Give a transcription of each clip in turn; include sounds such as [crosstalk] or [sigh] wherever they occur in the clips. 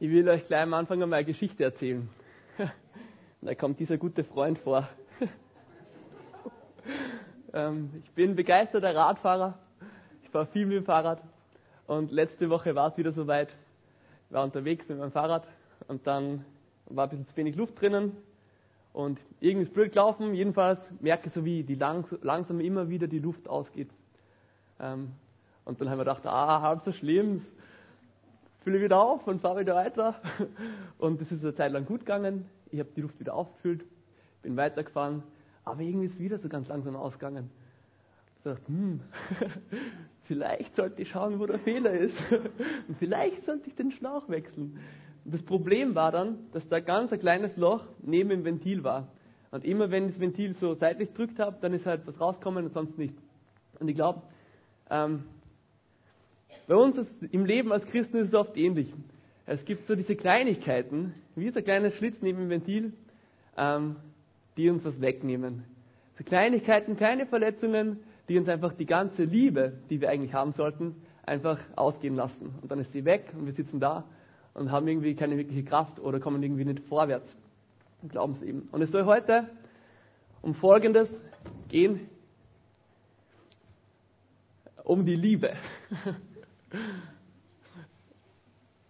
Ich will euch gleich am Anfang einmal eine Geschichte erzählen. [laughs] Da kommt dieser gute Freund vor. [laughs] Ähm, ich bin begeisterter Radfahrer. Ich fahre viel mit dem Fahrrad. Und letzte Woche war es wieder soweit. Ich war unterwegs mit meinem Fahrrad und dann war ein bisschen zu wenig Luft drinnen. Und irgendwie ist blöd gelaufen. Jedenfalls merke ich so, wie die langs langsam immer wieder die Luft ausgeht. Ähm, und dann haben wir gedacht, ah, halb so schlimm, fülle wieder auf und fahre wieder weiter. [laughs] Und es ist eine Zeit lang gut gegangen. Ich habe die Luft wieder aufgefüllt, bin weitergefahren, aber irgendwie ist es wieder so ganz langsam ausgegangen. Ich dachte, hm, [laughs] vielleicht sollte ich schauen, wo der Fehler ist. [laughs] Und vielleicht sollte ich den Schlauch wechseln. Und das Problem war dann, dass da ganz ein kleines Loch neben dem Ventil war. Und immer wenn ich das Ventil so seitlich drückt habe, dann ist halt was rausgekommen und sonst nicht. Und ich glaube, ähm, bei uns ist, im Leben als Christen ist es oft ähnlich. Es gibt so diese Kleinigkeiten, wie so ein kleines Schlitz neben dem Ventil, ähm, die uns was wegnehmen. So Kleinigkeiten, kleine Verletzungen, die uns einfach die ganze Liebe, die wir eigentlich haben sollten, einfach ausgehen lassen. Und dann ist sie weg und wir sitzen da und haben irgendwie keine wirkliche Kraft oder kommen irgendwie nicht vorwärts im Glaubensleben. Und es soll heute um Folgendes gehen, um die Liebe. [laughs]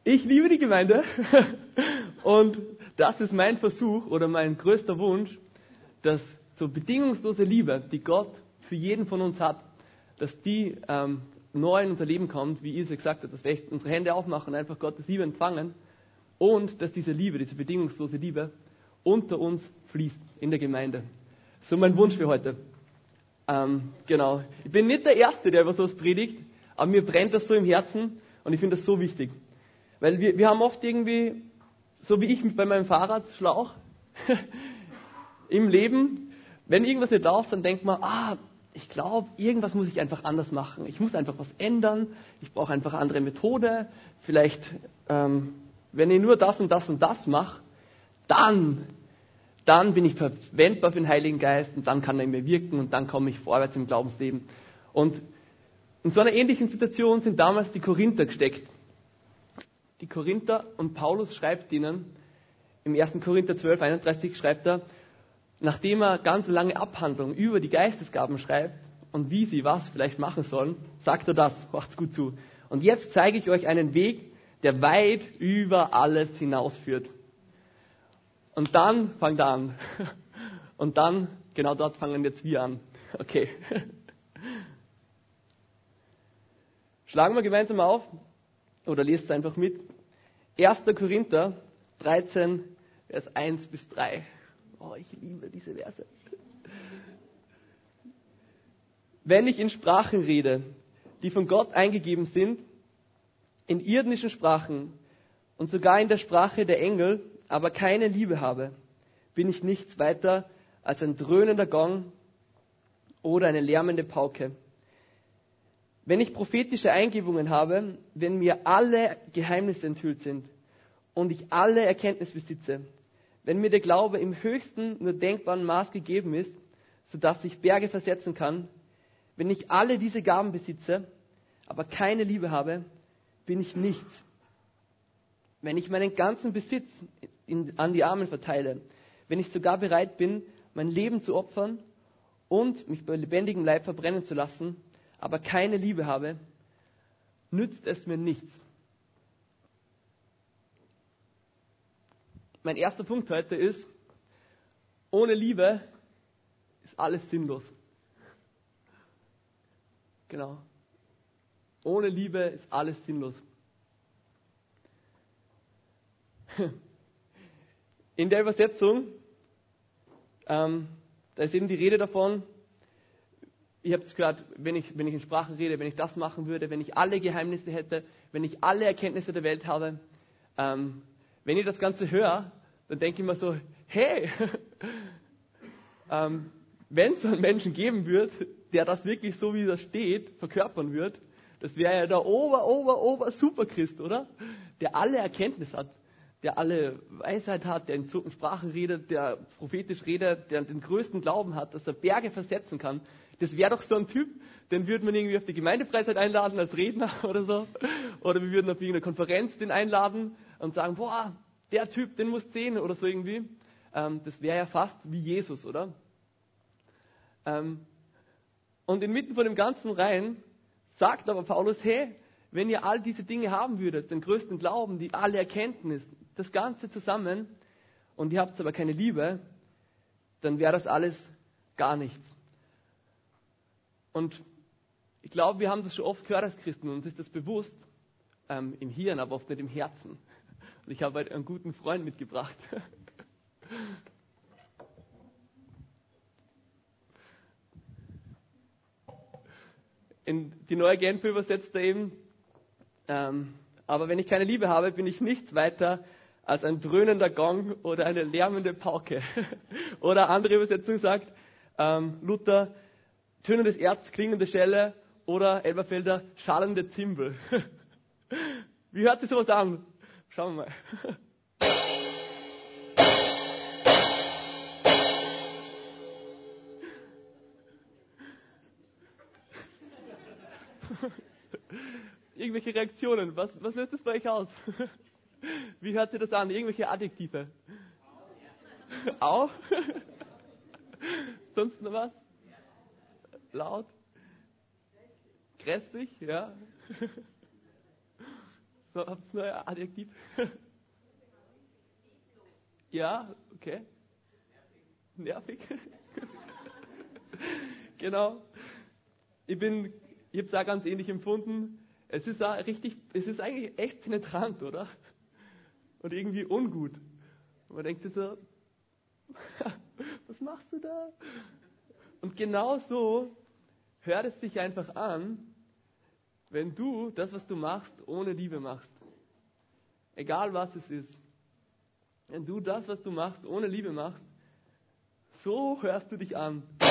Ich liebe die Gemeinde und das ist mein Versuch oder mein größter Wunsch, dass so bedingungslose Liebe, die Gott für jeden von uns hat, dass die ähm, neu in unser Leben kommt, wie Ilse gesagt hat, dass wir unsere Hände aufmachen einfach Gottes Liebe empfangen und dass diese Liebe, diese bedingungslose Liebe unter uns fließt in der Gemeinde. So mein Wunsch für heute. Ähm, genau. Ich bin nicht der Erste, der über sowas predigt, aber mir brennt das so im Herzen und ich finde das so wichtig. Weil wir, wir haben oft irgendwie, so wie ich bei meinem Fahrradschlauch, [laughs] im Leben, wenn irgendwas nicht läuft, dann denkt man, ah, ich glaube, irgendwas muss ich einfach anders machen. Ich muss einfach was ändern. Ich brauche einfach eine andere Methode. Vielleicht, ähm, wenn ich nur das und das und das mache, dann, dann bin ich verwendbar für den Heiligen Geist und dann kann er in mir wirken und dann komme ich vorwärts im Glaubensleben. Und in so einer ähnlichen Situation sind damals die Korinther gesteckt. Die Korinther und Paulus schreibt ihnen, im 1. Korinther 12, 31 schreibt er, nachdem er ganz lange Abhandlungen über die Geistesgaben schreibt und wie sie was vielleicht machen sollen, sagt er das, macht's gut zu. Und jetzt zeige ich euch einen Weg, der weit über alles hinausführt. Und dann fangt er an. [laughs] Und dann, genau dort fangen jetzt wir an. Okay. [laughs] Schlagen wir gemeinsam auf oder lest es einfach mit. 1. Korinther 13, Vers 1 bis 3. Oh, ich liebe diese Verse. Wenn ich in Sprachen rede, die von Gott eingegeben sind, in irdischen Sprachen und sogar in der Sprache der Engel, aber keine Liebe habe, bin ich nichts weiter als ein dröhnender Gong oder eine lärmende Pauke. Wenn ich prophetische Eingebungen habe, wenn mir alle Geheimnisse enthüllt sind und ich alle Erkenntnis besitze, wenn mir der Glaube im höchsten nur denkbaren Maß gegeben ist, sodass ich Berge versetzen kann, wenn ich alle diese Gaben besitze, aber keine Liebe habe, bin ich nichts. Wenn ich meinen ganzen Besitz in, an die Armen verteile, wenn ich sogar bereit bin, mein Leben zu opfern und mich bei lebendigem Leib verbrennen zu lassen, aber keine Liebe habe, nützt es mir nichts. Mein erster Punkt heute ist, ohne Liebe ist alles sinnlos. Genau. Ohne Liebe ist alles sinnlos. In der Übersetzung, ähm, da ist eben die Rede davon, ich habe es gehört, wenn ich, wenn ich in Sprachen rede, wenn ich das machen würde, wenn ich alle Geheimnisse hätte, wenn ich alle Erkenntnisse der Welt habe, ähm, wenn ich das Ganze höre, dann denke ich mir so, hey, [laughs] ähm, wenn es so einen Menschen geben wird, der das wirklich so wie das steht, verkörpern wird, das wäre ja der Ober, Ober, Ober Superchrist, oder? Der alle Erkenntnis hat, der alle Weisheit hat, der in Sprachen redet, der prophetisch redet, der den größten Glauben hat, dass er Berge versetzen kann, das wäre doch so ein Typ, den würde man irgendwie auf die Gemeindefreizeit einladen als Redner [laughs] oder so. Oder wir würden auf irgendeine Konferenz den einladen. und sagen, boah, der Typ, den musst du sehen oder so irgendwie. Ähm, das wäre ja fast wie Jesus, oder? Ähm, und inmitten von dem ganzen Reihen sagt aber Paulus, hey, wenn ihr all diese Dinge haben würdet, den größten Glauben, die alle Erkenntnis, das Ganze zusammen, und ihr habt aber keine Liebe, dann wäre das alles gar nichts. Und ich glaube, wir haben das schon oft gehört als Christen, uns ist das bewusst, ähm, im Hirn, aber oft nicht im Herzen. Und ich habe heute einen guten Freund mitgebracht. In die neue Genfer übersetzt er eben, ähm, aber wenn ich keine Liebe habe, bin ich nichts weiter als ein dröhnender Gong oder eine lärmende Pauke. [laughs] oder andere Übersetzung sagt, ähm, Luther, tönendes Erz, klingende Schelle oder Elberfelder, schallende Zimbel. [laughs] Wie hört sich sowas an? Schauen wir mal. [laughs] Irgendwelche Reaktionen? Was, was löst das bei euch aus? [laughs] Wie hört sich das an? Irgendwelche Adjektive? Au? Sonst noch was? Laut? Grässlich? Ja? [laughs] So, habt ihr ein Adjektiv? [laughs] Ja, okay. Nervig. [laughs] genau. Ich bin, ich habe es auch ganz ähnlich empfunden. Es ist auch richtig, es ist eigentlich echt penetrant, oder? Und irgendwie ungut. Und man denkt sich so, was machst du da? Und genau so hört es sich einfach an, wenn du das, was du machst, ohne Liebe machst. Egal was es ist. Wenn du das, was du machst, ohne Liebe machst, so hörst du dich an. [laughs]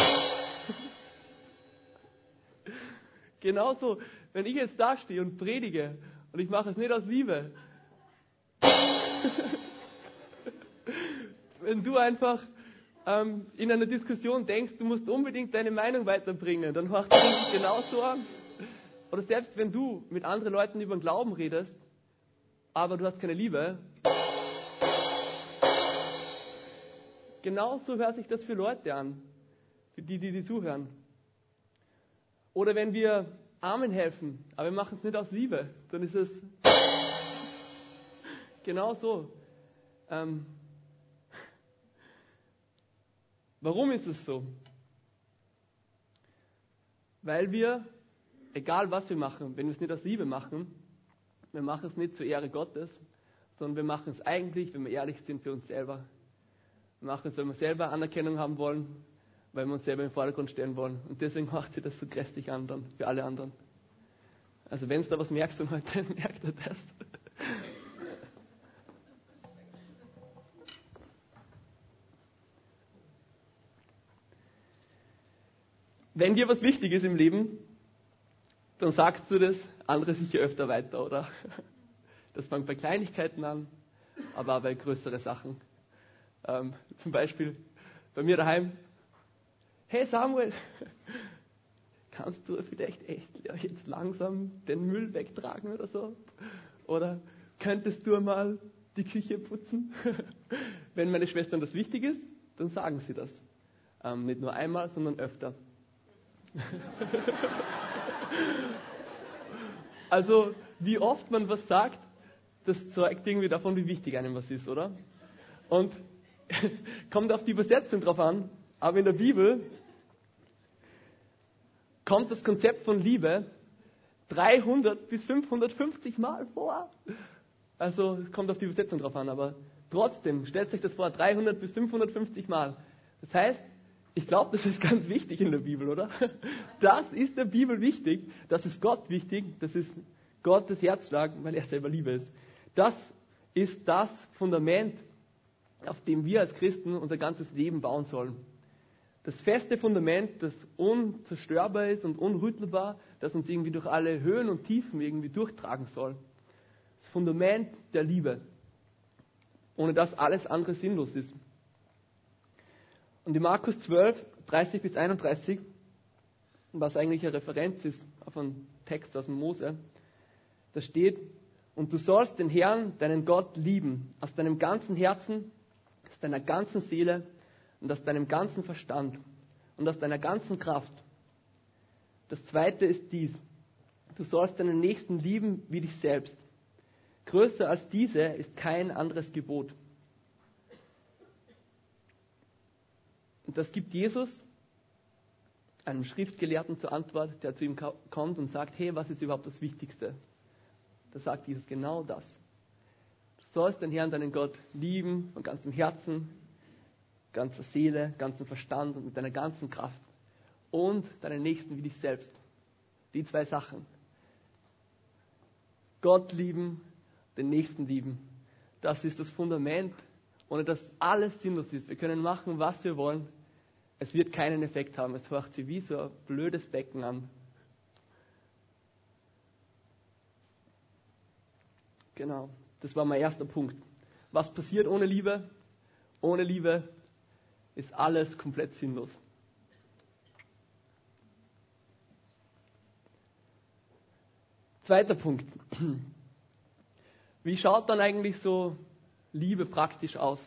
Genauso, wenn ich jetzt da stehe und predige und ich mache es nicht aus Liebe. [laughs] wenn du einfach ähm, in einer Diskussion denkst, du musst unbedingt deine Meinung weiterbringen, dann hörst du dich genauso an. Oder selbst wenn du mit anderen Leuten über den Glauben redest, aber du hast keine Liebe, genauso hört sich das für Leute an, für die, die, die zuhören. Oder wenn wir Armen helfen, aber wir machen es nicht aus Liebe, dann ist es [laughs] genau so. Ähm, warum ist es so? Weil wir egal was wir machen, wenn wir es nicht aus Liebe machen, wir machen es nicht zur Ehre Gottes, sondern wir machen es eigentlich, wenn wir ehrlich sind, für uns selber. Wir machen es, weil wir selber Anerkennung haben wollen, weil wir uns selber im Vordergrund stellen wollen. Und deswegen macht sich das so grässlich an dann für alle anderen. Also wenn du da was merkst heute, [laughs] merkt er das. Wenn dir was wichtig ist im Leben, dann sagst du das, andere sicher öfter weiter, oder? [laughs] Das fängt bei Kleinigkeiten an, aber auch bei größeren Sachen. Ähm, zum Beispiel bei mir daheim. Hey Samuel, [laughs] kannst du vielleicht echt jetzt langsam den Müll wegtragen oder so? Oder könntest du mal die Küche putzen? [laughs] Wenn meine Schwestern das wichtig ist, dann sagen sie das. Ähm, nicht nur einmal, sondern öfter. [laughs] Also, wie oft man was sagt, das zeugt irgendwie davon, wie wichtig einem was ist, oder? Und [laughs] kommt auf die Übersetzung drauf an, aber in der Bibel kommt das Konzept von Liebe 300 bis 550 Mal vor. Also, es kommt auf die Übersetzung drauf an, aber trotzdem, stellt euch das vor, 300 bis 550 Mal. Das heißt, ich glaube, das ist ganz wichtig in der Bibel, oder? Das ist der Bibel wichtig, das ist Gott wichtig, das ist Gottes Herzschlag, weil er selber Liebe ist. Das ist das Fundament, auf dem wir als Christen unser ganzes Leben bauen sollen. Das feste Fundament, das unzerstörbar ist und unrüttelbar, das uns irgendwie durch alle Höhen und Tiefen irgendwie durchtragen soll. Das Fundament der Liebe, ohne dass alles andere sinnlos ist. Und in Markus 12, 30 bis 31, was eigentlich eine Referenz ist auf einen Text aus dem Mose, da steht, Und du sollst den Herrn, deinen Gott, lieben, aus deinem ganzen Herzen, aus deiner ganzen Seele und aus deinem ganzen Verstand und aus deiner ganzen Kraft. Das zweite ist dies. Du sollst deinen Nächsten lieben wie dich selbst. Größer als diese ist kein anderes Gebot. Und das gibt Jesus einem Schriftgelehrten zur Antwort, der zu ihm kommt und sagt, hey, was ist überhaupt das Wichtigste? Da sagt Jesus genau das. Du sollst den Herrn, deinen Gott, lieben von ganzem Herzen, ganzer Seele, ganzem Verstand und mit deiner ganzen Kraft. Und deinen Nächsten wie dich selbst. Die zwei Sachen. Gott lieben, den Nächsten lieben. Das ist das Fundament, ohne dass alles sinnlos ist. Wir können machen, was wir wollen es wird keinen Effekt haben. Es hört sich wie so ein blödes Becken an. Genau, das war mein erster Punkt. Was passiert ohne Liebe? Ohne Liebe ist alles komplett sinnlos. Zweiter Punkt. Wie schaut dann eigentlich so Liebe praktisch aus?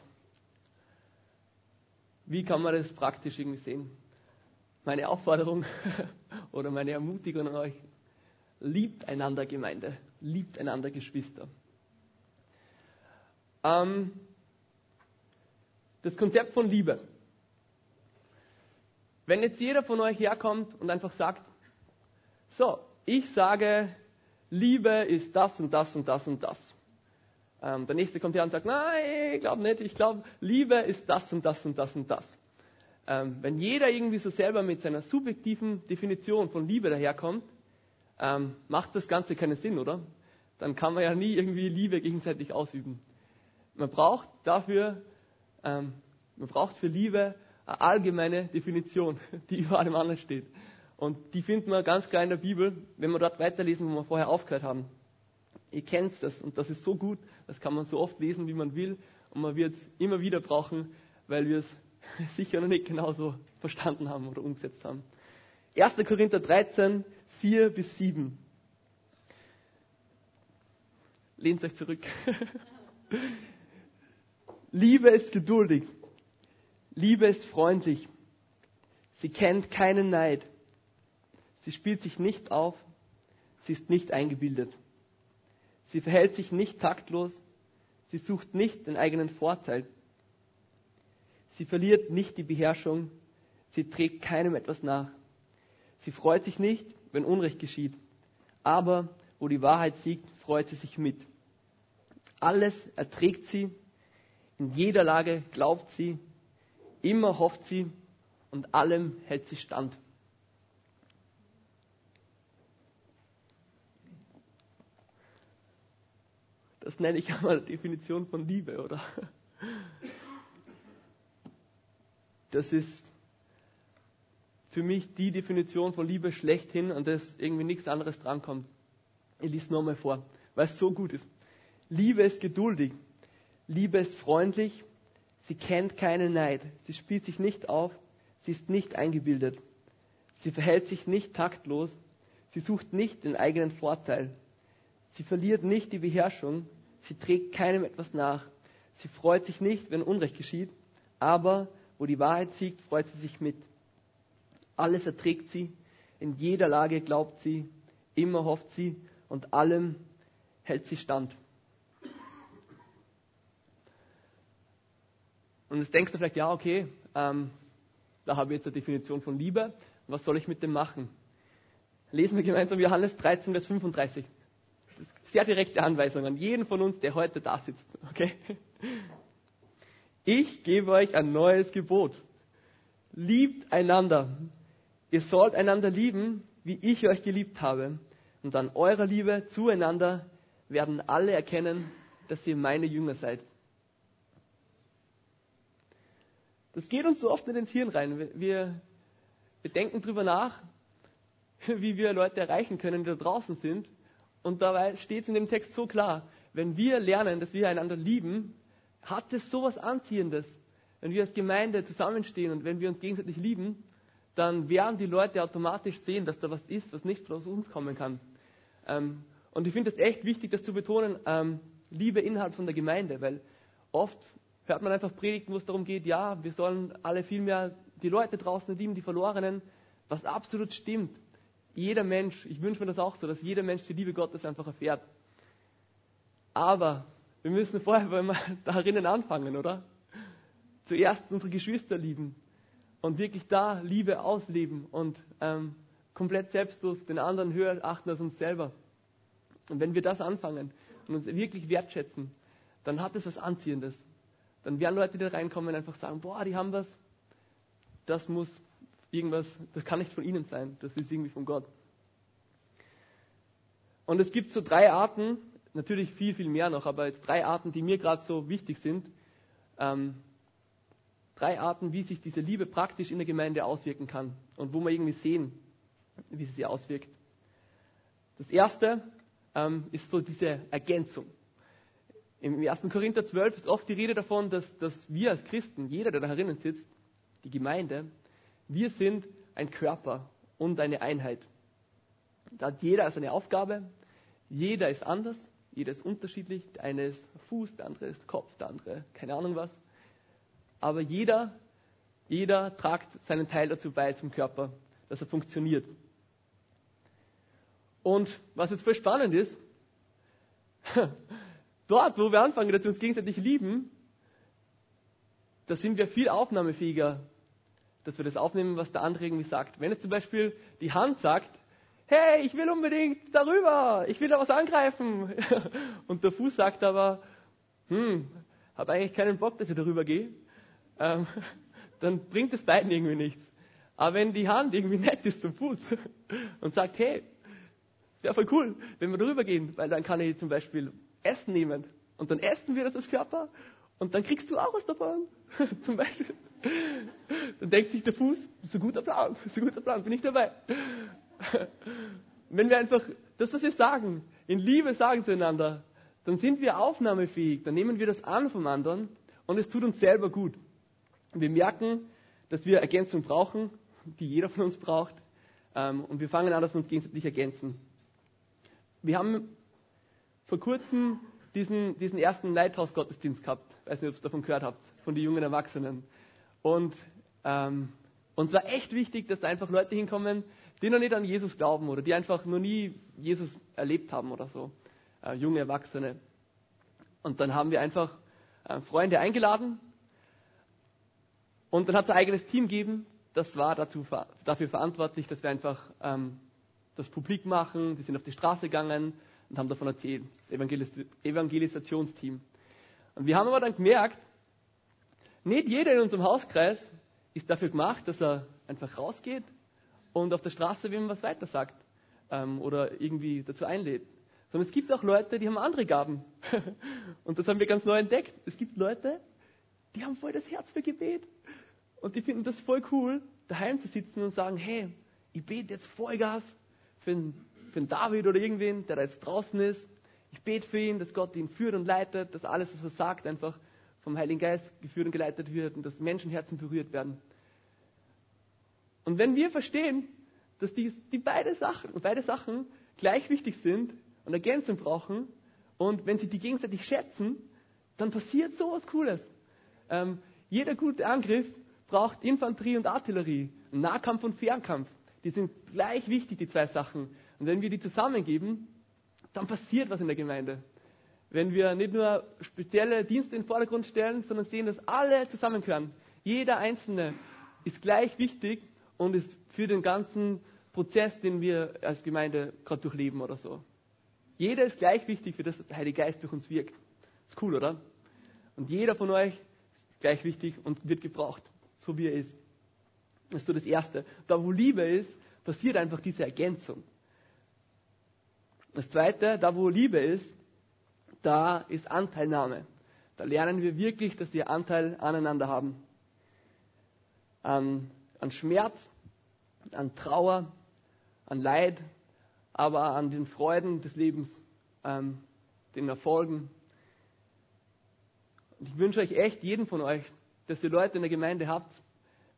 Wie kann man das praktisch irgendwie sehen? Meine Aufforderung [laughs] oder meine Ermutigung an euch, liebt einander Gemeinde, liebt einander Geschwister. Ähm, das Konzept von Liebe. Wenn jetzt jeder von euch herkommt und einfach sagt, so, ich sage, Liebe ist das und das und das und das. Ähm, der nächste kommt her und sagt, nein, ich glaube nicht, ich glaube, Liebe ist das und das und das und das. Ähm, wenn jeder irgendwie so selber mit seiner subjektiven Definition von Liebe daherkommt, ähm, macht das Ganze keinen Sinn, oder? Dann kann man ja nie irgendwie Liebe gegenseitig ausüben. Man braucht dafür, ähm, man braucht für Liebe eine allgemeine Definition, [laughs] die über allem anderen steht. Und die finden wir ganz klar in der Bibel, wenn wir dort weiterlesen, wo wir vorher aufgehört haben. Ihr kennt das und das ist so gut, das kann man so oft lesen, wie man will und man wird es immer wieder brauchen, weil wir es [laughs] sicher noch nicht genauso verstanden haben oder umgesetzt haben. 1. Korinther 13, 4 bis 7. Lehnt euch zurück. [laughs] Liebe ist geduldig. Liebe ist freundlich. Sie kennt keinen Neid. Sie spielt sich nicht auf. Sie ist nicht eingebildet. Sie verhält sich nicht taktlos. Sie sucht nicht den eigenen Vorteil. Sie verliert nicht die Beherrschung. Sie trägt keinem etwas nach. Sie freut sich nicht, wenn Unrecht geschieht. Aber wo die Wahrheit siegt, freut sie sich mit. Alles erträgt sie. In jeder Lage glaubt sie. Immer hofft sie. Und allem hält sie stand. Das nenne ich einmal Definition von Liebe, oder? Das ist für mich die Definition von Liebe schlechthin, an das irgendwie nichts anderes drankommt. Ich lese nochmal vor, weil es so gut ist. Liebe ist geduldig. Liebe ist freundlich. Sie kennt keinen Neid. Sie spielt sich nicht auf. Sie ist nicht eingebildet. Sie verhält sich nicht taktlos. Sie sucht nicht den eigenen Vorteil. Sie verliert nicht die Beherrschung, sie trägt keinem etwas nach. Sie freut sich nicht, wenn Unrecht geschieht, aber wo die Wahrheit siegt, freut sie sich mit. Alles erträgt sie, in jeder Lage glaubt sie, immer hofft sie und allem hält sie stand. Und jetzt denkst du vielleicht, ja, okay, ähm, da habe ich jetzt eine Definition von Liebe, was soll ich mit dem machen? Lesen wir gemeinsam Johannes 13, Vers 35 sehr direkte Anweisung an jeden von uns, der heute da sitzt. Okay? Ich gebe euch ein neues Gebot. Liebt einander. Ihr sollt einander lieben, wie ich euch geliebt habe. Und an eurer Liebe zueinander werden alle erkennen, dass ihr meine Jünger seid. Das geht uns so oft in ins Hirn rein. Wir, wir denken drüber nach, [laughs] wie wir Leute erreichen können, die da draußen sind. Und dabei steht es in dem Text so klar, wenn wir lernen, dass wir einander lieben, hat es so was Anziehendes. Wenn wir als Gemeinde zusammenstehen und wenn wir uns gegenseitig lieben, dann werden die Leute automatisch sehen, dass da was ist, was nicht von uns kommen kann. Ähm, Und ich finde es echt wichtig, das zu betonen, ähm, Liebe innerhalb von der Gemeinde, weil oft hört man einfach Predigten, wo es darum geht, ja, wir sollen alle viel mehr die Leute draußen lieben, die Verlorenen, was absolut stimmt. Jeder Mensch, ich wünsche mir das auch so, dass jeder Mensch die Liebe Gottes einfach erfährt. Aber wir müssen vorher mal [laughs] darin anfangen, oder? Zuerst unsere Geschwister lieben und wirklich da Liebe ausleben und ähm, komplett selbstlos den anderen höher achten als uns selber. Und wenn wir das anfangen und uns wirklich wertschätzen, dann hat es was Anziehendes. Dann werden Leute, die da reinkommen, einfach sagen, boah, die haben was, das muss irgendwas, das kann nicht von ihnen sein, das ist irgendwie von Gott. Und es gibt so drei Arten, natürlich viel, viel mehr noch, aber jetzt drei Arten, die mir gerade so wichtig sind. Ähm, drei Arten, wie sich diese Liebe praktisch in der Gemeinde auswirken kann und wo wir irgendwie sehen, wie sie sich auswirkt. Das erste ähm, ist so diese Ergänzung. Im 1. Korinther 12 ist oft die Rede davon, dass, dass wir als Christen, jeder, der da herinnen sitzt, die Gemeinde, wir sind ein Körper und eine Einheit. Da hat jeder seine Aufgabe, jeder ist anders, jeder ist unterschiedlich, der eine ist Fuß, der andere ist Kopf, der andere keine Ahnung was. Aber jeder, jeder tragt seinen Teil dazu bei zum Körper, dass er funktioniert. Und was jetzt voll spannend ist, [laughs] dort, wo wir anfangen, dass wir uns gegenseitig lieben, da sind wir viel aufnahmefähiger, dass wir das aufnehmen, was der andere irgendwie sagt. Wenn jetzt zum Beispiel die Hand sagt, hey, ich will unbedingt darüber, ich will da was angreifen. [laughs] Und der Fuß sagt aber, hm, habe eigentlich keinen Bock, dass ich darüber gehe. Ähm, [laughs] dann bringt es beiden irgendwie nichts. Aber wenn die Hand irgendwie nett ist zum Fuß [laughs] und sagt, hey, es wäre voll cool, wenn wir darüber gehen, weil dann kann ich zum Beispiel Essen nehmen und dann essen wir das als Körper und dann kriegst du auch was davon. zum Beispiel. Dann denkt sich der Fuß, ein guter Plan, ein guter Plan, bin ich dabei. Wenn wir einfach das, was wir sagen, in Liebe sagen zueinander, dann sind wir aufnahmefähig, dann nehmen wir das an vom anderen und es tut uns selber gut. Wir merken, dass wir Ergänzung brauchen, die jeder von uns braucht, ähm, und wir fangen an, dass wir uns gegenseitig ergänzen. Wir haben vor kurzem diesen, diesen ersten Leithaus-Gottesdienst gehabt. Ich weiß nicht, ob ihr davon gehört habt, von den jungen Erwachsenen. Und ähm, uns war echt wichtig, dass da einfach Leute hinkommen, die noch nicht an Jesus glauben oder die einfach noch nie Jesus erlebt haben oder so. Äh, junge Erwachsene. Und dann haben wir einfach äh, Freunde eingeladen. Und dann hat es ein eigenes Team gegeben, das war dazu, dafür verantwortlich, dass wir einfach ähm, das publik machen. Die sind auf die Straße gegangen und haben davon erzählt. Das Evangelis Evangelisationsteam. Und wir haben aber dann gemerkt, nicht jeder in unserem Hauskreis ist dafür gemacht, dass er einfach rausgeht und auf der Straße wem was weiter sagt ähm, oder irgendwie dazu einlädt. Sondern es gibt auch Leute, die haben andere Gaben. [laughs] und das haben wir ganz neu entdeckt. Es gibt Leute, die haben voll das Herz für Gebet. Und die finden das voll cool, daheim zu sitzen und sagen, hey, ich bete jetzt Vollgas für den, für den David oder irgendwen, der da jetzt draußen ist. Ich bete für ihn, dass Gott ihn führt und leitet, dass alles, was er sagt, einfach vom Heiligen Geist geführt und geleitet wird und dass Menschenherzen berührt werden. Und wenn wir verstehen, dass die, die beide Sachen, beide Sachen gleich wichtig sind und Ergänzung brauchen und wenn sie die gegenseitig schätzen, dann passiert sowas Cooles. Ähm, jeder gute Angriff braucht Infanterie und Artillerie, Nahkampf und Fernkampf. Die sind gleich wichtig, die zwei Sachen. Und wenn wir die zusammengeben, dann passiert was in der Gemeinde. Wenn wir nicht nur spezielle Dienste in den Vordergrund stellen, sondern sehen, dass alle zusammengehören. Jeder Einzelne ist gleich wichtig und ist für den ganzen Prozess, den wir als Gemeinde gerade durchleben oder so. Jeder ist gleich wichtig für das, dass der Heilige Geist durch uns wirkt. Ist cool, oder? Und jeder von euch ist gleich wichtig und wird gebraucht, so wie er ist. Das ist so das Erste. Da, wo Liebe ist, passiert einfach diese Ergänzung. Das Zweite, da, wo Liebe ist, da ist Anteilnahme. Da lernen wir wirklich, dass wir Anteil aneinander haben. An, an Schmerz, an Trauer, an Leid, aber an den Freuden des Lebens, ähm, den Erfolgen. Und ich wünsche euch echt, jeden von euch, dass ihr Leute in der Gemeinde habt,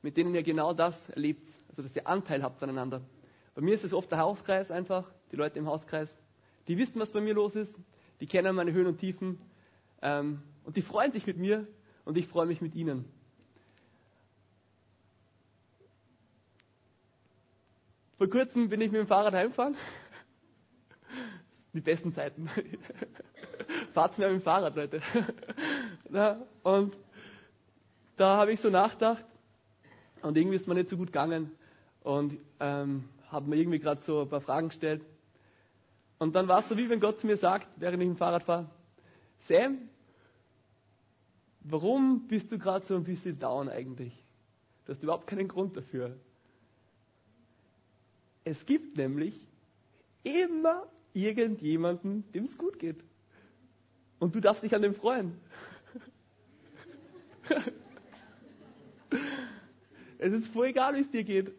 mit denen ihr genau das erlebt, also dass ihr Anteil habt aneinander. Bei mir ist es oft der Hauskreis einfach, die Leute im Hauskreis, die wissen, was bei mir los ist, die kennen meine Höhen und Tiefen ähm, und die freuen sich mit mir und ich freue mich mit ihnen. Vor kurzem bin ich mit dem Fahrrad heimgefahren. [laughs] Die besten Zeiten. [laughs] Fahrt's mehr mit dem Fahrrad, Leute. [laughs] und da habe ich so nachgedacht und irgendwie ist mir nicht so gut gegangen und ähm, habe mir irgendwie gerade so ein paar Fragen gestellt. Und dann war es so, wie wenn Gott zu mir sagt, während ich im Fahrrad fahre, Sam, warum bist du gerade so ein bisschen down eigentlich? Du hast überhaupt keinen Grund dafür. Es gibt nämlich immer irgendjemanden, dem es gut geht. Und du darfst dich an dem freuen. [laughs] es ist voll egal, wie es dir geht.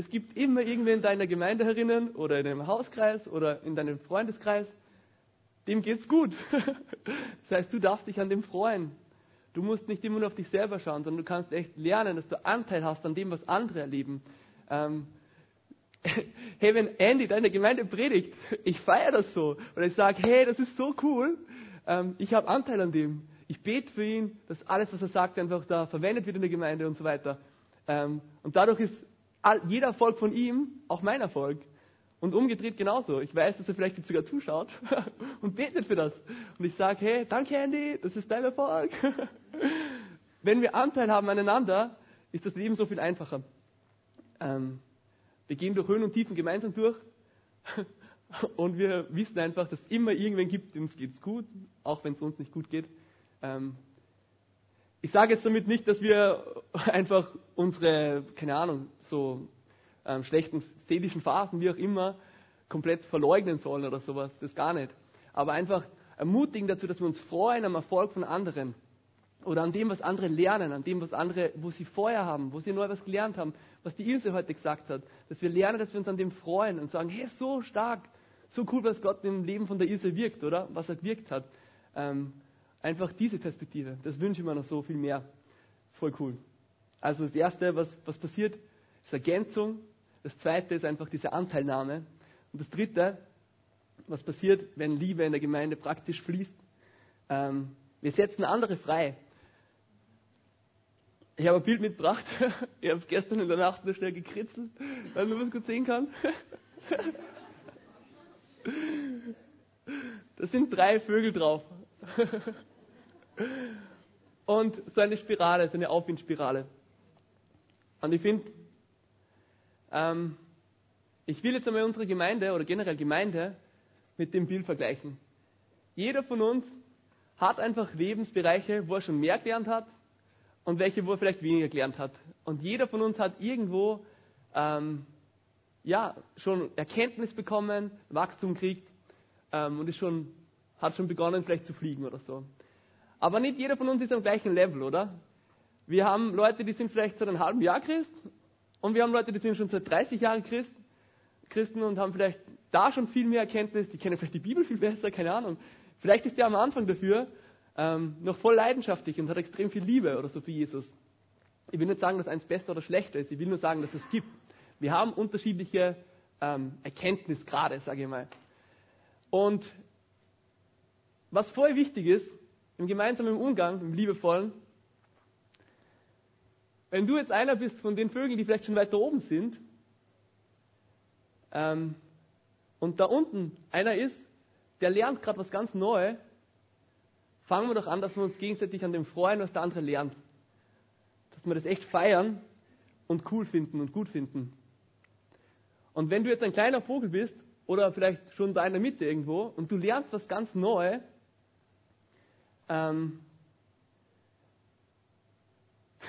Es gibt immer irgendwen in deiner Gemeinde herinnen oder in deinem Hauskreis oder in deinem Freundeskreis, dem geht's gut. [laughs] das heißt, du darfst dich an dem freuen. Du musst nicht immer nur auf dich selber schauen, sondern du kannst echt lernen, dass du Anteil hast an dem, was andere erleben. Ähm, [laughs] hey, wenn Andy deine Gemeinde predigt, [laughs] ich feiere das so. Oder ich sage, hey, das ist so cool. Ähm, ich habe Anteil an dem. Ich bete für ihn, dass alles, was er sagt, einfach da verwendet wird in der Gemeinde und so weiter. Ähm, und dadurch ist jeder Erfolg von ihm auch mein Erfolg. Und umgedreht genauso. Ich weiß, dass er vielleicht sogar zuschaut [laughs] und betet für das. Und ich sage, hey, danke Andy, das ist dein Erfolg. [laughs] Wenn wir Anteil haben aneinander, ist das Leben so viel einfacher. Ähm, wir gehen durch Höhen und Tiefen gemeinsam durch [laughs] und wir wissen einfach, dass es immer irgendwen gibt, dem es gut, auch wenn es uns nicht gut geht. Ähm, ich sage jetzt damit nicht, dass wir [laughs] einfach unsere, keine Ahnung, so ähm, schlechten stetischen Phasen, wie auch immer, komplett verleugnen sollen oder sowas. Das gar nicht. Aber einfach ermutigen dazu, dass wir uns freuen am Erfolg von anderen oder an dem, was andere lernen, an dem, was andere, wo sie vorher haben, wo sie neu was gelernt haben, was die Ilse heute gesagt hat, dass wir lernen, dass wir uns an dem freuen und sagen, hey, so stark, so cool, was Gott im Leben von der Ilse wirkt, oder? Was er gewirkt hat. Ähm, einfach diese Perspektive, das wünsche ich mir noch so viel mehr. Voll cool. Also das Erste, was, was passiert, ist Ergänzung. Das Zweite ist einfach diese Anteilnahme. Und das Dritte, was passiert, wenn Liebe in der Gemeinde praktisch fließt, ähm, wir setzen andere frei. Ich habe ein Bild mitgebracht. [laughs] Ich habe es gestern in der Nacht nur schnell gekritzelt, weil man was gut sehen kann. [laughs] Da sind drei Vögel drauf. [laughs] Und so eine Spirale, so eine Aufwindspirale. Und ich finde, ähm, ich will jetzt einmal unsere Gemeinde oder generell Gemeinde mit dem Bild vergleichen. Jeder von uns hat einfach Lebensbereiche, wo er schon mehr gelernt hat und welche, wo er vielleicht weniger gelernt hat. Und jeder von uns hat irgendwo ähm, ja, schon Erkenntnis bekommen, Wachstum kriegt ähm, und ist schon, hat schon begonnen, vielleicht zu fliegen oder so. Aber nicht jeder von uns ist am gleichen Level, oder? Wir haben Leute, die sind vielleicht seit einem halben Jahr Christ und wir haben Leute, die sind schon seit 30 Jahren Christ, Christen und haben vielleicht da schon viel mehr Erkenntnis, die kennen vielleicht die Bibel viel besser, keine Ahnung. Vielleicht ist der am Anfang dafür ähm, noch voll leidenschaftlich und hat extrem viel Liebe oder so für Jesus. Ich will nicht sagen, dass eins besser oder schlechter ist. Ich will nur sagen, dass es gibt. Wir haben unterschiedliche ähm, Erkenntnisgrade, sage ich mal. Und was voll wichtig ist, im gemeinsamen Umgang, im liebevollen, wenn du jetzt einer bist von den Vögeln, die vielleicht schon weiter oben sind, ähm, und da unten einer ist, der lernt gerade was ganz Neues, fangen wir doch an, dass wir uns gegenseitig an dem freuen, was der andere lernt. Dass wir das echt feiern und cool finden und gut finden. Und wenn du jetzt ein kleiner Vogel bist oder vielleicht schon da in der Mitte irgendwo und du lernst was ganz Neues, ähm,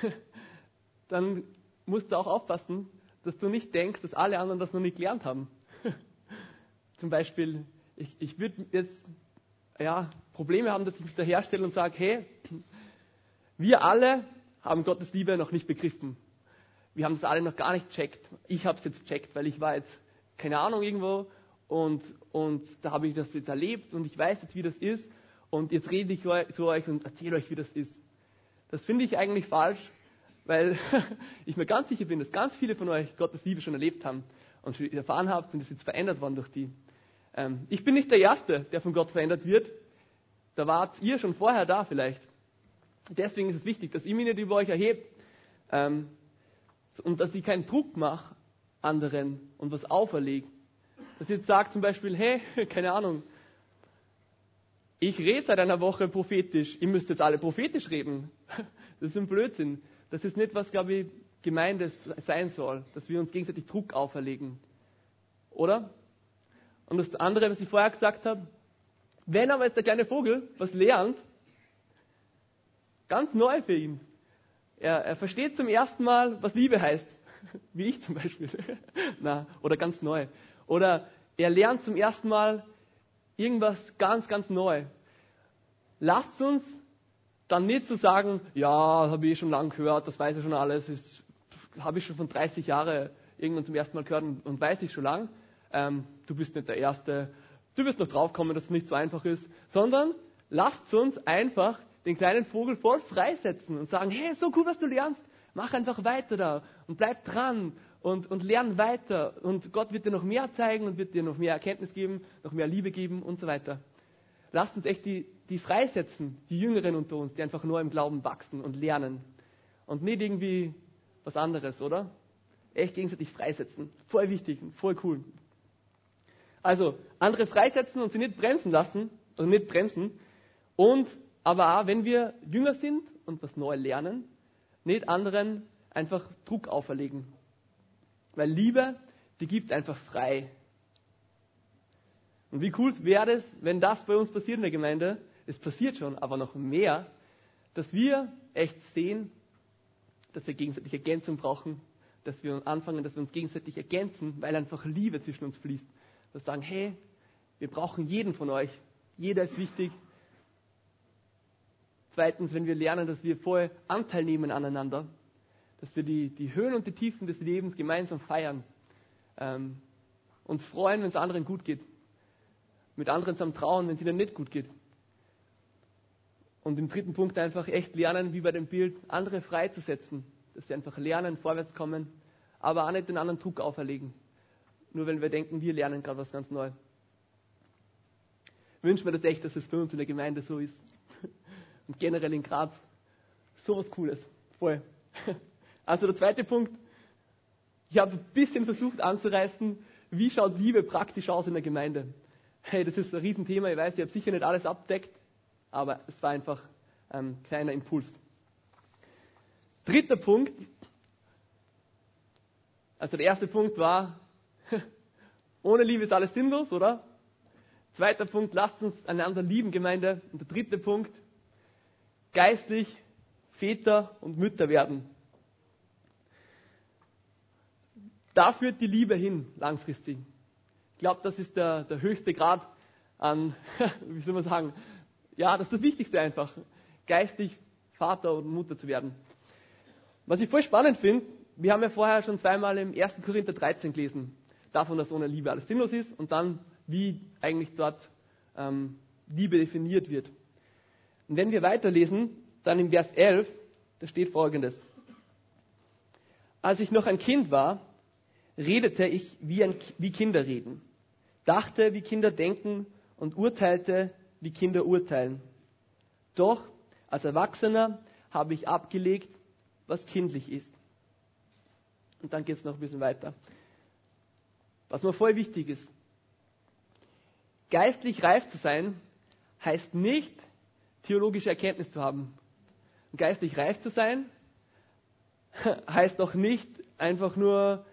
[laughs] dann musst du auch aufpassen, dass du nicht denkst, dass alle anderen das noch nicht gelernt haben. [laughs] Zum Beispiel, ich, ich würde jetzt ja, Probleme haben, dass ich mich da herstelle und sage, hey, wir alle haben Gottes Liebe noch nicht begriffen. Wir haben das alle noch gar nicht checkt. Ich habe es jetzt checkt, weil ich war jetzt, keine Ahnung, irgendwo und, und da habe ich das jetzt erlebt und ich weiß jetzt, wie das ist und jetzt rede ich zu euch und erzähle euch, wie das ist. Das finde ich eigentlich falsch, weil [laughs] ich mir ganz sicher bin, dass ganz viele von euch Gottes Liebe schon erlebt haben und schon erfahren habt und es jetzt verändert worden durch die. Ähm, ich bin nicht der Erste, der von Gott verändert wird. Da wart ihr schon vorher da vielleicht. Deswegen ist es wichtig, dass ich mich nicht über euch erhebe ähm, und dass ich keinen Druck mache anderen und was auferlege. Dass ich jetzt sage zum Beispiel, hey, [laughs] keine Ahnung, ich rede seit einer Woche prophetisch, ihr müsst jetzt alle prophetisch reden. [laughs] Das ist ein Blödsinn. Das ist nicht, was, glaube ich, Gemeinde sein soll, dass wir uns gegenseitig Druck auferlegen. Oder? Und das andere, was ich vorher gesagt habe, wenn aber jetzt der kleine Vogel was lernt, ganz neu für ihn. Er, er versteht zum ersten Mal, was Liebe heißt. [laughs] Wie ich zum Beispiel. [laughs] Na, oder ganz neu. Oder er lernt zum ersten Mal irgendwas ganz, ganz neu. Lasst uns dann nicht zu so sagen, ja, habe ich schon lange gehört, das weiß ich schon alles, habe ich schon von 30 Jahren irgendwann zum ersten Mal gehört und, und weiß ich schon lang. Ähm, du bist nicht der Erste, du wirst noch draufkommen, dass es nicht so einfach ist, sondern lasst uns einfach den kleinen Vogel voll freisetzen und sagen, hey, so cool, was du lernst, mach einfach weiter da und bleib dran und, und lern weiter und Gott wird dir noch mehr zeigen und wird dir noch mehr Erkenntnis geben, noch mehr Liebe geben und so weiter. Lasst uns echt die, die freisetzen, die Jüngeren unter uns, die einfach nur im Glauben wachsen und lernen und nicht irgendwie was anderes, oder? Echt gegenseitig freisetzen. Voll wichtig, voll cool. Also, andere freisetzen und sie nicht bremsen lassen, oder nicht bremsen. Und, aber auch, wenn wir jünger sind und was Neues lernen, nicht anderen einfach Druck auferlegen. Weil Liebe, die gibt einfach frei. Und wie cool wäre es, wenn das bei uns passiert in der Gemeinde, es passiert schon, aber noch mehr, dass wir echt sehen, dass wir gegenseitig Ergänzung brauchen, dass wir anfangen, dass wir uns gegenseitig ergänzen, weil einfach Liebe zwischen uns fließt. Dass wir sagen, hey, wir brauchen jeden von euch. Jeder ist wichtig. Zweitens, wenn wir lernen, dass wir voll Anteil nehmen aneinander, dass wir die, die Höhen und die Tiefen des Lebens gemeinsam feiern, ähm, uns freuen, wenn es anderen gut geht, mit anderen zusammen trauen, wenn es ihnen nicht gut geht. Und im dritten Punkt einfach echt lernen, wie bei dem Bild, andere freizusetzen, dass sie einfach lernen, vorwärts kommen, aber auch nicht den anderen Druck auferlegen. Nur wenn wir denken, wir lernen gerade was ganz Neues. Wünschen wir das echt, dass es für uns in der Gemeinde so ist. [laughs] Und generell in Graz. So was Cooles. Voll. [laughs] Also der zweite Punkt. Ich habe ein bisschen versucht anzureißen, wie schaut Liebe praktisch aus in der Gemeinde. Hey, das ist ein Riesenthema. Ich weiß, ich habe sicher nicht alles abdeckt, aber es war einfach ein kleiner Impuls. Dritter Punkt. Also der erste Punkt war, [laughs] ohne Liebe ist alles sinnlos, oder? Zweiter Punkt, lasst uns einander lieben, Gemeinde. Und der dritte Punkt, geistlich Väter und Mütter werden. Da führt die Liebe hin, langfristig. Ich glaube, das ist der, der höchste Grad an, [laughs] wie soll man sagen, ja, das ist das Wichtigste einfach, geistig Vater und Mutter zu werden. Was ich voll spannend finde, wir haben ja vorher schon zweimal im 1. Korinther 13 gelesen, davon, dass ohne Liebe alles sinnlos ist und dann, wie eigentlich dort ähm, Liebe definiert wird. Und wenn wir weiterlesen, dann im Vers 11, da steht folgendes. Als ich noch ein Kind war, redete ich wie, ein, wie Kinder reden, dachte wie Kinder denken und urteilte wie Kinder urteilen. Doch als Erwachsener habe ich abgelegt, was kindlich ist. Und dann geht es noch ein bisschen weiter. Was mir voll wichtig ist. Geistlich reif zu sein, heißt nicht, theologische Erkenntnis zu haben. Geistlich reif zu sein, [laughs] heißt auch nicht, einfach nur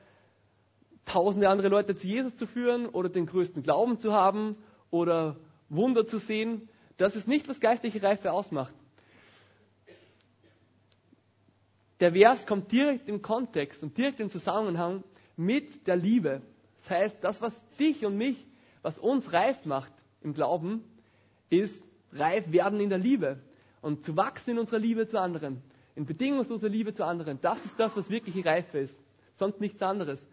tausende andere Leute zu Jesus zu führen oder den größten Glauben zu haben oder Wunder zu sehen. Das ist nicht, was geistliche Reife ausmacht. Der Vers kommt direkt im Kontext und direkt im Zusammenhang mit der Liebe. Das heißt, das, was dich und mich, was uns reif macht im Glauben, ist reif werden in der Liebe und zu wachsen in unserer Liebe zu anderen, in bedingungsloser Liebe zu anderen. Das ist das, was wirkliche Reife ist. Sonst nichts anderes.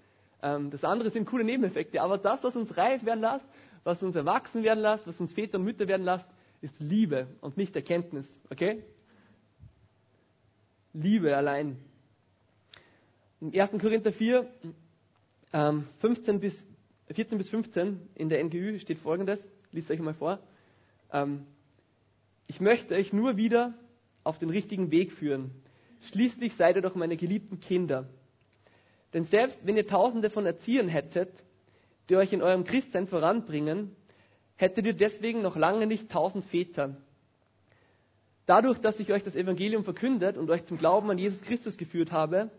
Ähm, das andere sind coole Nebeneffekte, aber das, was uns reif werden lässt, was uns erwachsen werden lässt, was uns Väter und Mütter werden lässt, ist Liebe und nicht Erkenntnis. Okay? Liebe allein. In 1. Korinther 4, 15 ähm, bis 14 bis 15 in der NGÜ steht folgendes, liest euch mal vor. Ähm, ich möchte euch nur wieder auf den richtigen Weg führen. Schließlich seid ihr doch meine geliebten Kinder. Denn selbst wenn ihr tausende von Erziehern hättet, die euch in eurem Christsein voranbringen, hättet ihr deswegen noch lange nicht tausend Väter. Dadurch, dass ich euch das Evangelium verkündet und euch zum Glauben an Jesus Christus geführt habe,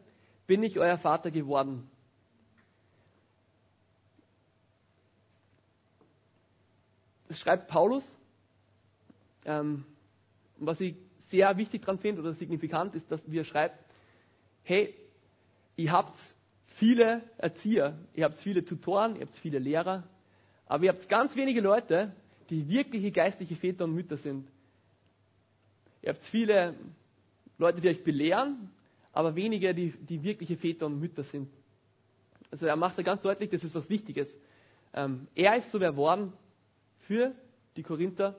bin ich euer Vater geworden. Das schreibt Paulus. Ähm, was ich sehr wichtig daran finde oder signifikant ist, dass wir schreibt, hey, ihr habt viele Erzieher, ihr habt viele Tutoren, ihr habt viele Lehrer, aber ihr habt ganz wenige Leute, die wirkliche geistliche Väter und Mütter sind. Ihr habt viele Leute, die euch belehren, aber wenige, die, die wirkliche Väter und Mütter sind. Also er macht da ganz deutlich, das ist was Wichtiges. Ähm, er ist so geworden für die Korinther,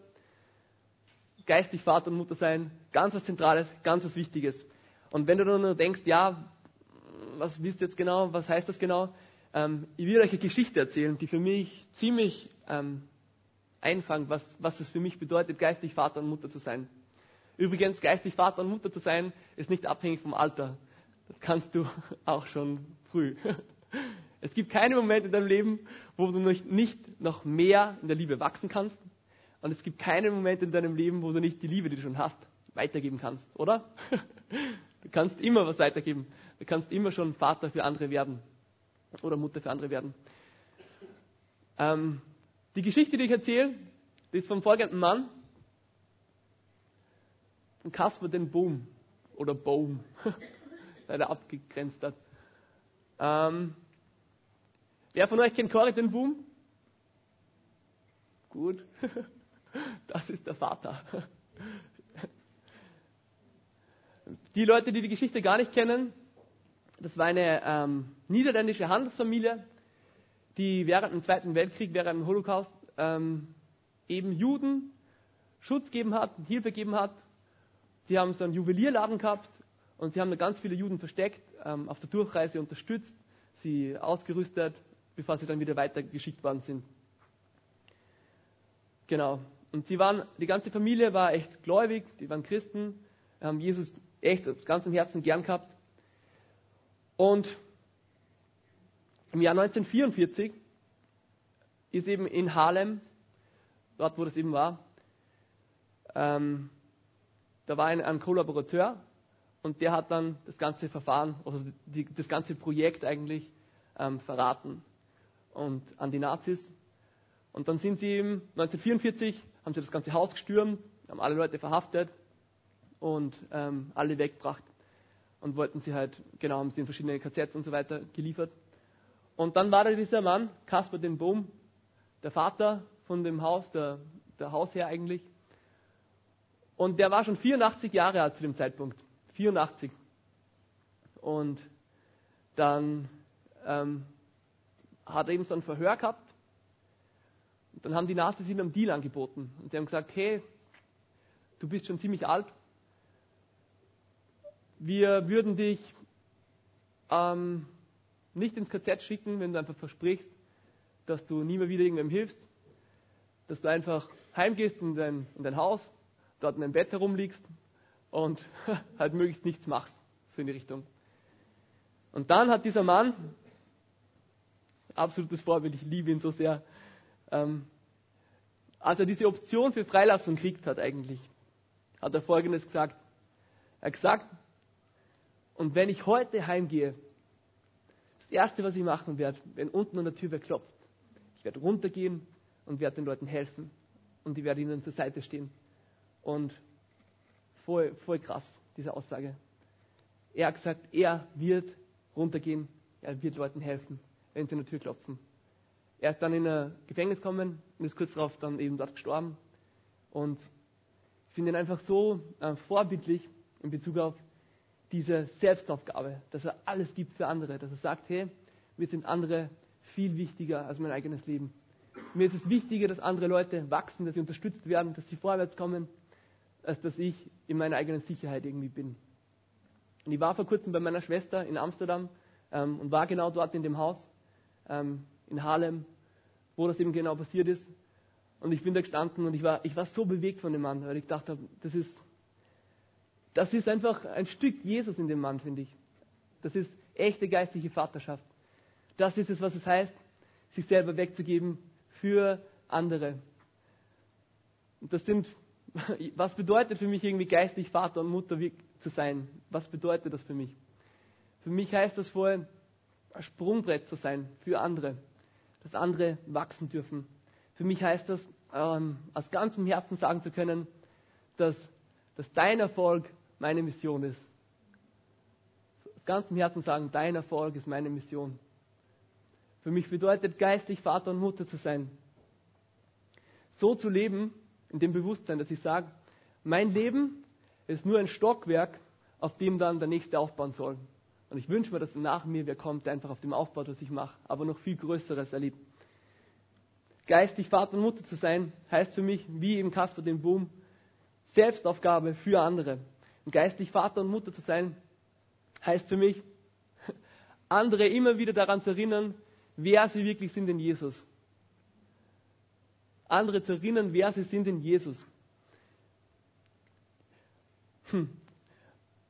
geistig Vater und Mutter sein, ganz was Zentrales, ganz was Wichtiges. Und wenn du nur denkst, ja, was willst du jetzt genau, was heißt das genau? Ähm, ich will euch eine Geschichte erzählen, die für mich ziemlich ähm, einfangt, was, was es für mich bedeutet, geistig Vater und Mutter zu sein. Übrigens, geistig Vater und Mutter zu sein, ist nicht abhängig vom Alter. Das kannst du [laughs] auch schon früh. [laughs] Es gibt keine Momente in deinem Leben, wo du nicht noch mehr in der Liebe wachsen kannst. Und es gibt keine Momente in deinem Leben, wo du nicht die Liebe, die du schon hast, weitergeben kannst, oder? [laughs] Du kannst immer was weitergeben. Du kannst immer schon Vater für andere werden oder Mutter für andere werden. Ähm, die Geschichte, die ich erzähle, die ist vom folgenden Mann, von Kasper den Boom oder Boom, weil [laughs] er abgegrenzt hat. Ähm, wer von euch kennt Cory den Boom? Gut, [laughs] das ist der Vater. Die Leute, die die Geschichte gar nicht kennen, das war eine ähm, niederländische Handelsfamilie, die während dem Zweiten Weltkrieg, während dem Holocaust ähm, eben Juden Schutz gegeben hat, Hilfe gegeben hat. Sie haben so einen Juwelierladen gehabt und sie haben da ganz viele Juden versteckt, ähm, auf der Durchreise unterstützt, sie ausgerüstet, bevor sie dann wieder weitergeschickt worden sind. Genau. Und sie waren, die ganze Familie war echt gläubig, die waren Christen, haben Jesus echt aus ganzem Herzen gern gehabt. Und im Jahr 1944 ist eben in Harlem, dort wo das eben war, ähm, da war ein, ein, Kollaborateur und der hat dann das ganze Verfahren, also die, das ganze Projekt eigentlich ähm, verraten und an die Nazis. Und dann sind sie eben 1944 haben sie das ganze Haus gestürmt, haben alle Leute verhaftet und ähm, alle weggebracht und wollten sie halt, genau, haben sie in verschiedene KZs und so weiter geliefert. Und dann war da dieser Mann, Kasper den Bohm, der Vater von dem Haus, der, der Hausherr eigentlich. Und der war schon 84 Jahre alt zu dem Zeitpunkt. 84. Und dann ähm, hat er eben so ein Verhör gehabt. Und dann haben die Nazis ihm einen Deal angeboten. Und sie haben gesagt, hey, du bist schon ziemlich alt, wir würden dich ähm, nicht ins KZ schicken, wenn du einfach versprichst, dass du nie mehr wieder irgendwem hilfst, dass du einfach heimgehst in dein, in dein Haus, dort in deinem Bett herumliegst und [laughs] halt möglichst nichts machst, so in die Richtung. Und dann hat dieser Mann, absolutes Vorbild, ich liebe ihn so sehr, ähm, als er diese Option für Freilassung kriegt hat eigentlich, hat er Folgendes gesagt. Er hat gesagt, und wenn ich heute heimgehe, das Erste, was ich machen werde, wenn unten an der Tür wer klopft, ich werde runtergehen und werde den Leuten helfen. Und ich werde ihnen zur Seite stehen. Und voll, voll krass, diese Aussage. Er hat gesagt, er wird runtergehen, er wird Leuten helfen, wenn sie an der Tür klopfen. Er ist dann in ein Gefängnis gekommen und ist kurz darauf dann eben dort gestorben. Und ich finde ihn einfach so äh, vorbildlich in Bezug auf diese Selbstaufgabe, dass er alles gibt für andere, dass er sagt, hey, mir sind andere viel wichtiger als mein eigenes Leben. Mir ist es wichtiger, dass andere Leute wachsen, dass sie unterstützt werden, dass sie vorwärts kommen, als dass ich in meiner eigenen Sicherheit irgendwie bin. Und ich war vor kurzem bei meiner Schwester in Amsterdam ähm, und war genau dort in dem Haus ähm, in Harlem wo das eben genau passiert ist. Und ich bin da gestanden und ich war, ich war so bewegt von dem Mann, weil ich dachte, das ist, das ist einfach ein Stück Jesus in dem Mann, finde ich. Das ist echte geistliche Vaterschaft. Das ist es, was es heißt, sich selber wegzugeben für andere. Und das sind, [laughs] was bedeutet für mich irgendwie geistlich Vater und Mutter zu sein? Was bedeutet das für mich? Für mich heißt das vorher, ein Sprungbrett zu sein für andere, dass andere wachsen dürfen. Für mich heißt das, ähm, aus ganzem Herzen sagen zu können, dass, dass dein Erfolg meine Mission ist. Aus ganzem Herzen sagen, dein Erfolg ist meine Mission. Für mich bedeutet geistlich Vater und Mutter zu sein. So zu leben, in dem Bewusstsein, dass ich sage, mein Leben ist nur ein Stockwerk, auf dem dann der nächste aufbauen soll. Und ich wünsche mir, dass nach mir wer kommt, der einfach auf dem aufbaut, was ich mache, aber noch viel Größeres erlebt. Geistig Vater und Mutter zu sein, heißt für mich, wie im Kasper den Boom, Selbstaufgabe für andere. Geistlich Vater und Mutter zu sein, heißt für mich, [laughs] andere immer wieder daran zu erinnern, wer sie wirklich sind in Jesus. Andere zu erinnern, wer sie sind in Jesus. Hm.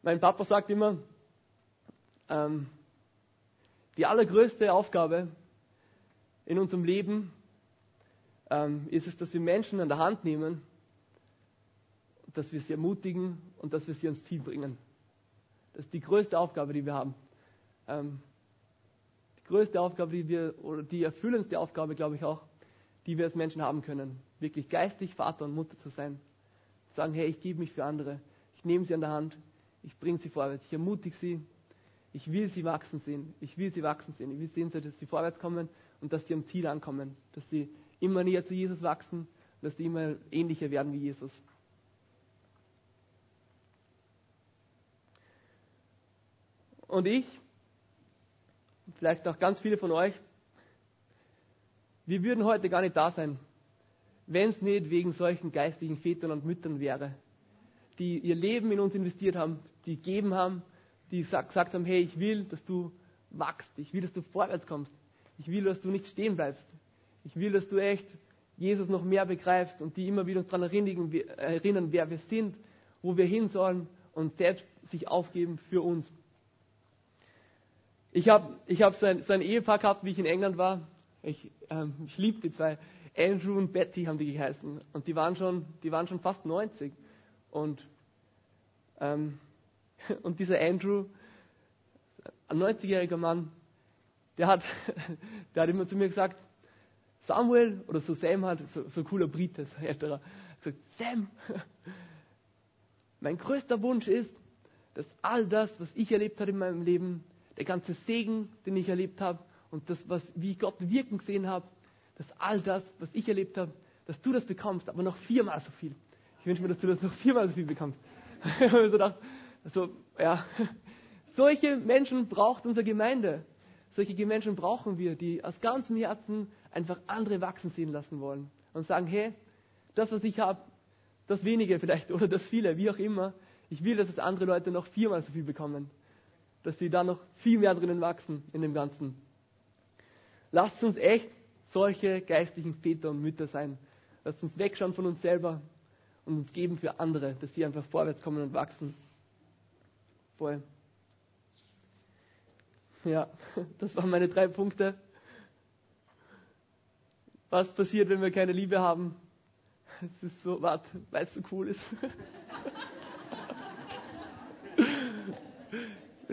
Mein Papa sagt immer, ähm, die allergrößte Aufgabe in unserem Leben ähm, ist es, dass wir Menschen an der Hand nehmen, dass wir sie ermutigen und dass wir sie ans Ziel bringen. Das ist die größte Aufgabe, die wir haben. Ähm, die größte Aufgabe, die wir, oder die erfüllendste Aufgabe, glaube ich auch, die wir als Menschen haben können. Wirklich geistig Vater und Mutter zu sein. Sagen, hey, ich gebe mich für andere. Ich nehme sie an der Hand. Ich bringe sie vorwärts. Ich ermutige sie. Ich will sie wachsen sehen. Ich will sie wachsen sehen. Ich will sehen, dass sie vorwärts kommen und dass sie am Ziel ankommen. Dass sie immer näher zu Jesus wachsen und dass sie immer ähnlicher werden wie Jesus. Und ich, vielleicht auch ganz viele von euch, wir würden heute gar nicht da sein, wenn es nicht wegen solchen geistlichen Vätern und Müttern wäre, die ihr Leben in uns investiert haben, die gegeben haben, die gesagt haben, hey, ich will, dass du wachst, ich will, dass du vorwärts kommst, ich will, dass du nicht stehen bleibst, ich will, dass du echt Jesus noch mehr begreifst und die immer wieder uns daran erinnern, wer wir sind, wo wir hin sollen und selbst sich aufgeben für uns. Ich habe ich hab so, ein, so ein Ehepaar gehabt, wie ich in England war. Ich, ähm, ich liebe die zwei. Andrew und Betty haben die geheißen. Und die waren schon, die waren schon fast 90. Und, ähm, [laughs] und dieser Andrew, ein 90-jähriger Mann, der hat, [laughs] der hat immer zu mir gesagt, Samuel, oder so Sam hat, so, so cooler Brite, so älterer, gesagt, Sam, [laughs] mein größter Wunsch ist, dass all das, was ich erlebt habe in meinem Leben, der ganze Segen, den ich erlebt habe und das, was, wie ich Gott wirken gesehen habe, dass all das, was ich erlebt habe, dass du das bekommst, aber noch viermal so viel. Ich wünsche mir, dass du das noch viermal so viel bekommst. ich habe mir so gedacht, also, ja, [laughs] solche Menschen braucht unsere Gemeinde. Solche Menschen brauchen wir, die aus ganzem Herzen einfach andere wachsen sehen lassen wollen und sagen, hey, das, was ich habe, das wenige vielleicht oder das viele, wie auch immer, ich will, dass es andere Leute noch viermal so viel bekommen dass sie da noch viel mehr drinnen wachsen in dem Ganzen. Lasst uns echt solche geistlichen Väter und Mütter sein. Lasst uns wegschauen von uns selber und uns geben für andere, dass sie einfach vorwärts kommen und wachsen. Voll. Ja, [laughs] das waren meine drei Punkte. Was passiert, wenn wir keine Liebe haben? Es ist so, warte, weil es so cool ist. [laughs]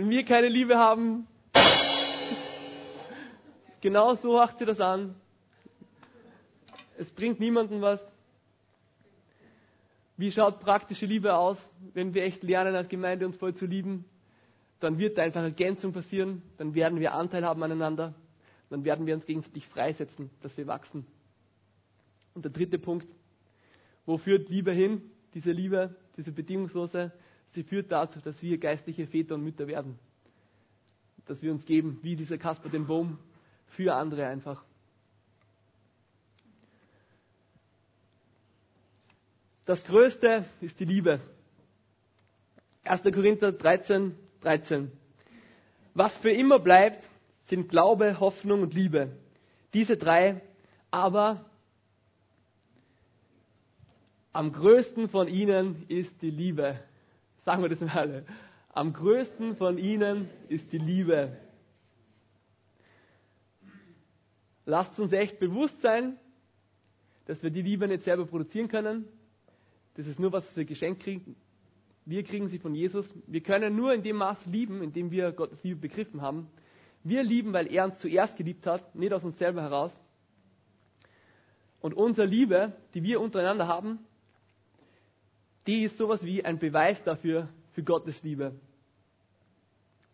Wenn wir keine Liebe haben, genau so macht sie das an. Es bringt niemandem was. Wie schaut praktische Liebe aus, wenn wir echt lernen, als Gemeinde uns voll zu lieben? Dann wird da einfach Ergänzung passieren, dann werden wir Anteil haben aneinander, dann werden wir uns gegenseitig freisetzen, dass wir wachsen. Und der dritte Punkt, wo führt Liebe hin? Diese Liebe, diese bedingungslose, sie führt dazu, dass wir geistliche Väter und Mütter werden. Dass wir uns geben, wie dieser Kasper den Baum, für andere einfach. Das Größte ist die Liebe. 1. Korinther 13, 13. Was für immer bleibt, sind Glaube, Hoffnung und Liebe. Diese drei, Aber am größten von ihnen ist die Liebe. Sagen wir das mal alle. Am größten von ihnen ist die Liebe. Lasst uns echt bewusst sein, dass wir die Liebe nicht selber produzieren können. Das ist nur was, was wir geschenkt kriegen. Wir kriegen sie von Jesus. Wir können nur in dem Maß lieben, in dem wir Gottes Liebe begriffen haben. Wir lieben, weil er uns zuerst geliebt hat, nicht aus uns selber heraus. Und unsere Liebe, die wir untereinander haben, die ist sowas wie ein Beweis dafür, für Gottes Liebe.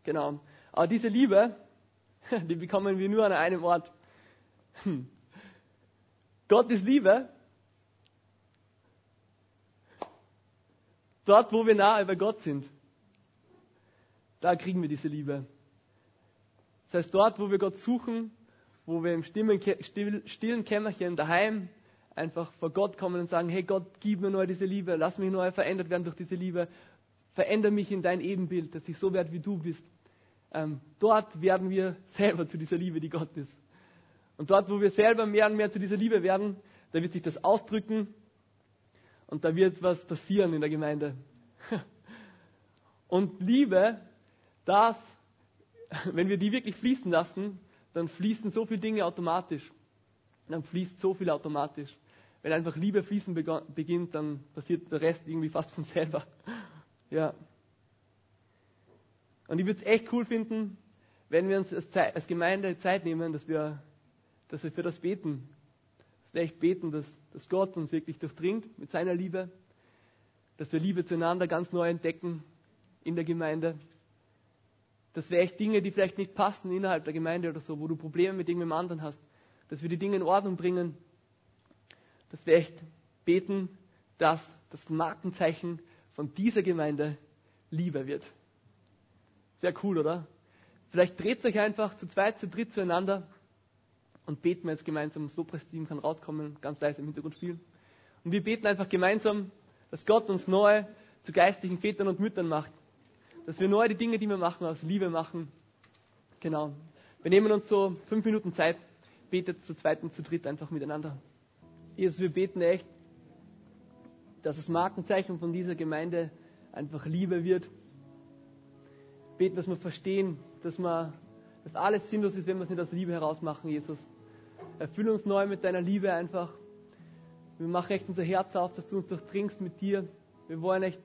Genau. Aber diese Liebe, [laughs] die bekommen wir nur an einem Ort. Hm. Gott Liebe. Dort, wo wir nahe bei Gott sind, da kriegen wir diese Liebe. Das heißt, dort, wo wir Gott suchen, wo wir im stillen Kämmerchen daheim einfach vor Gott kommen und sagen, hey Gott, gib mir neu diese Liebe, lass mich neu verändert werden durch diese Liebe, verändere mich in dein Ebenbild, dass ich so werde, wie du bist. Ähm, dort werden wir selber zu dieser Liebe, die Gott ist. Und dort, wo wir selber mehr und mehr zu dieser Liebe werden, da wird sich das ausdrücken und da wird was passieren in der Gemeinde. [laughs] Und Liebe, das, wenn wir die wirklich fließen lassen, dann fließen so viele Dinge automatisch. Dann fließt so viel automatisch. Wenn einfach Liebe fließen beginnt, dann passiert der Rest irgendwie fast von selber. [laughs] Ja. Und ich würde es echt cool finden, wenn wir uns als, als Gemeinde Zeit nehmen, dass wir, dass wir für das beten. Dass wir echt beten, dass, dass Gott uns wirklich durchdringt mit seiner Liebe. Dass wir Liebe zueinander ganz neu entdecken in der Gemeinde. Dass wir echt Dinge, die vielleicht nicht passen innerhalb der Gemeinde oder so, wo du Probleme mit irgendjemand anderen hast, dass wir die Dinge in Ordnung bringen. Dass wir echt beten, dass das Markenzeichen von dieser Gemeinde Liebe wird. Sehr cool, oder? Vielleicht dreht euch einfach zu zweit, zu dritt zueinander und beten wir jetzt gemeinsam. Das Lobpreisteam kann rauskommen, ganz leise im Hintergrund spielen. Und wir beten einfach gemeinsam, dass Gott uns neu zu geistlichen Vätern und Müttern macht. Dass wir neu die Dinge, die wir machen, aus Liebe machen. Genau. Wir nehmen uns so fünf Minuten Zeit, betet zu zweit und zu dritt einfach miteinander. Jesus, wir beten echt, dass das Markenzeichen von dieser Gemeinde einfach Liebe wird. Beten, dass wir verstehen, dass, wir, dass alles sinnlos ist, wenn wir es nicht aus Liebe heraus machen, Jesus. Erfülle uns neu mit deiner Liebe einfach. Wir machen echt unser Herz auf, dass du uns durchdringst mit dir. Wir wollen echt,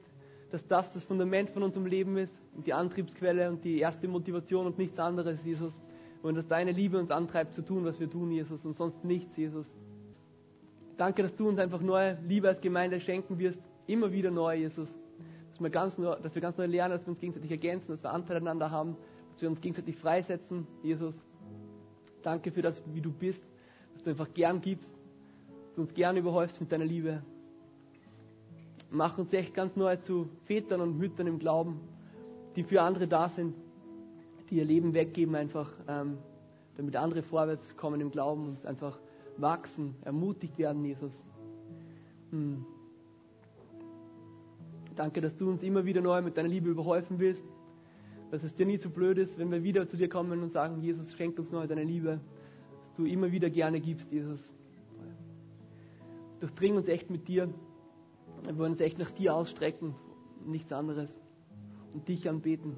dass das das Fundament von unserem Leben ist und die Antriebsquelle und die erste Motivation und nichts anderes, Jesus. Wollen, dass deine Liebe uns antreibt zu tun, was wir tun, Jesus, und sonst nichts, Jesus. Danke, dass du uns einfach neue Liebe als Gemeinde schenken wirst. Immer wieder neu, Jesus. Dass wir, ganz neu, dass wir ganz neu lernen, dass wir uns gegenseitig ergänzen, dass wir Anteil aneinander haben, dass wir uns gegenseitig freisetzen, Jesus. Danke für das, wie du bist, dass du einfach gern gibst, dass du uns gern überhäufst mit deiner Liebe. Mach uns echt ganz neu zu Vätern und Müttern im Glauben, die für andere da sind, die ihr Leben weggeben einfach, ähm, damit andere vorwärts kommen im Glauben und einfach wachsen, ermutigt werden, Jesus. Hm. Danke, dass du uns immer wieder neu mit deiner Liebe überhäufen willst. Dass es dir nie zu blöd ist, wenn wir wieder zu dir kommen und sagen, Jesus, schenkt uns neu deine Liebe. Dass du immer wieder gerne gibst, Jesus. Durchdring uns echt mit dir. Wir wollen uns echt nach dir ausstrecken, nichts anderes. Und dich anbeten.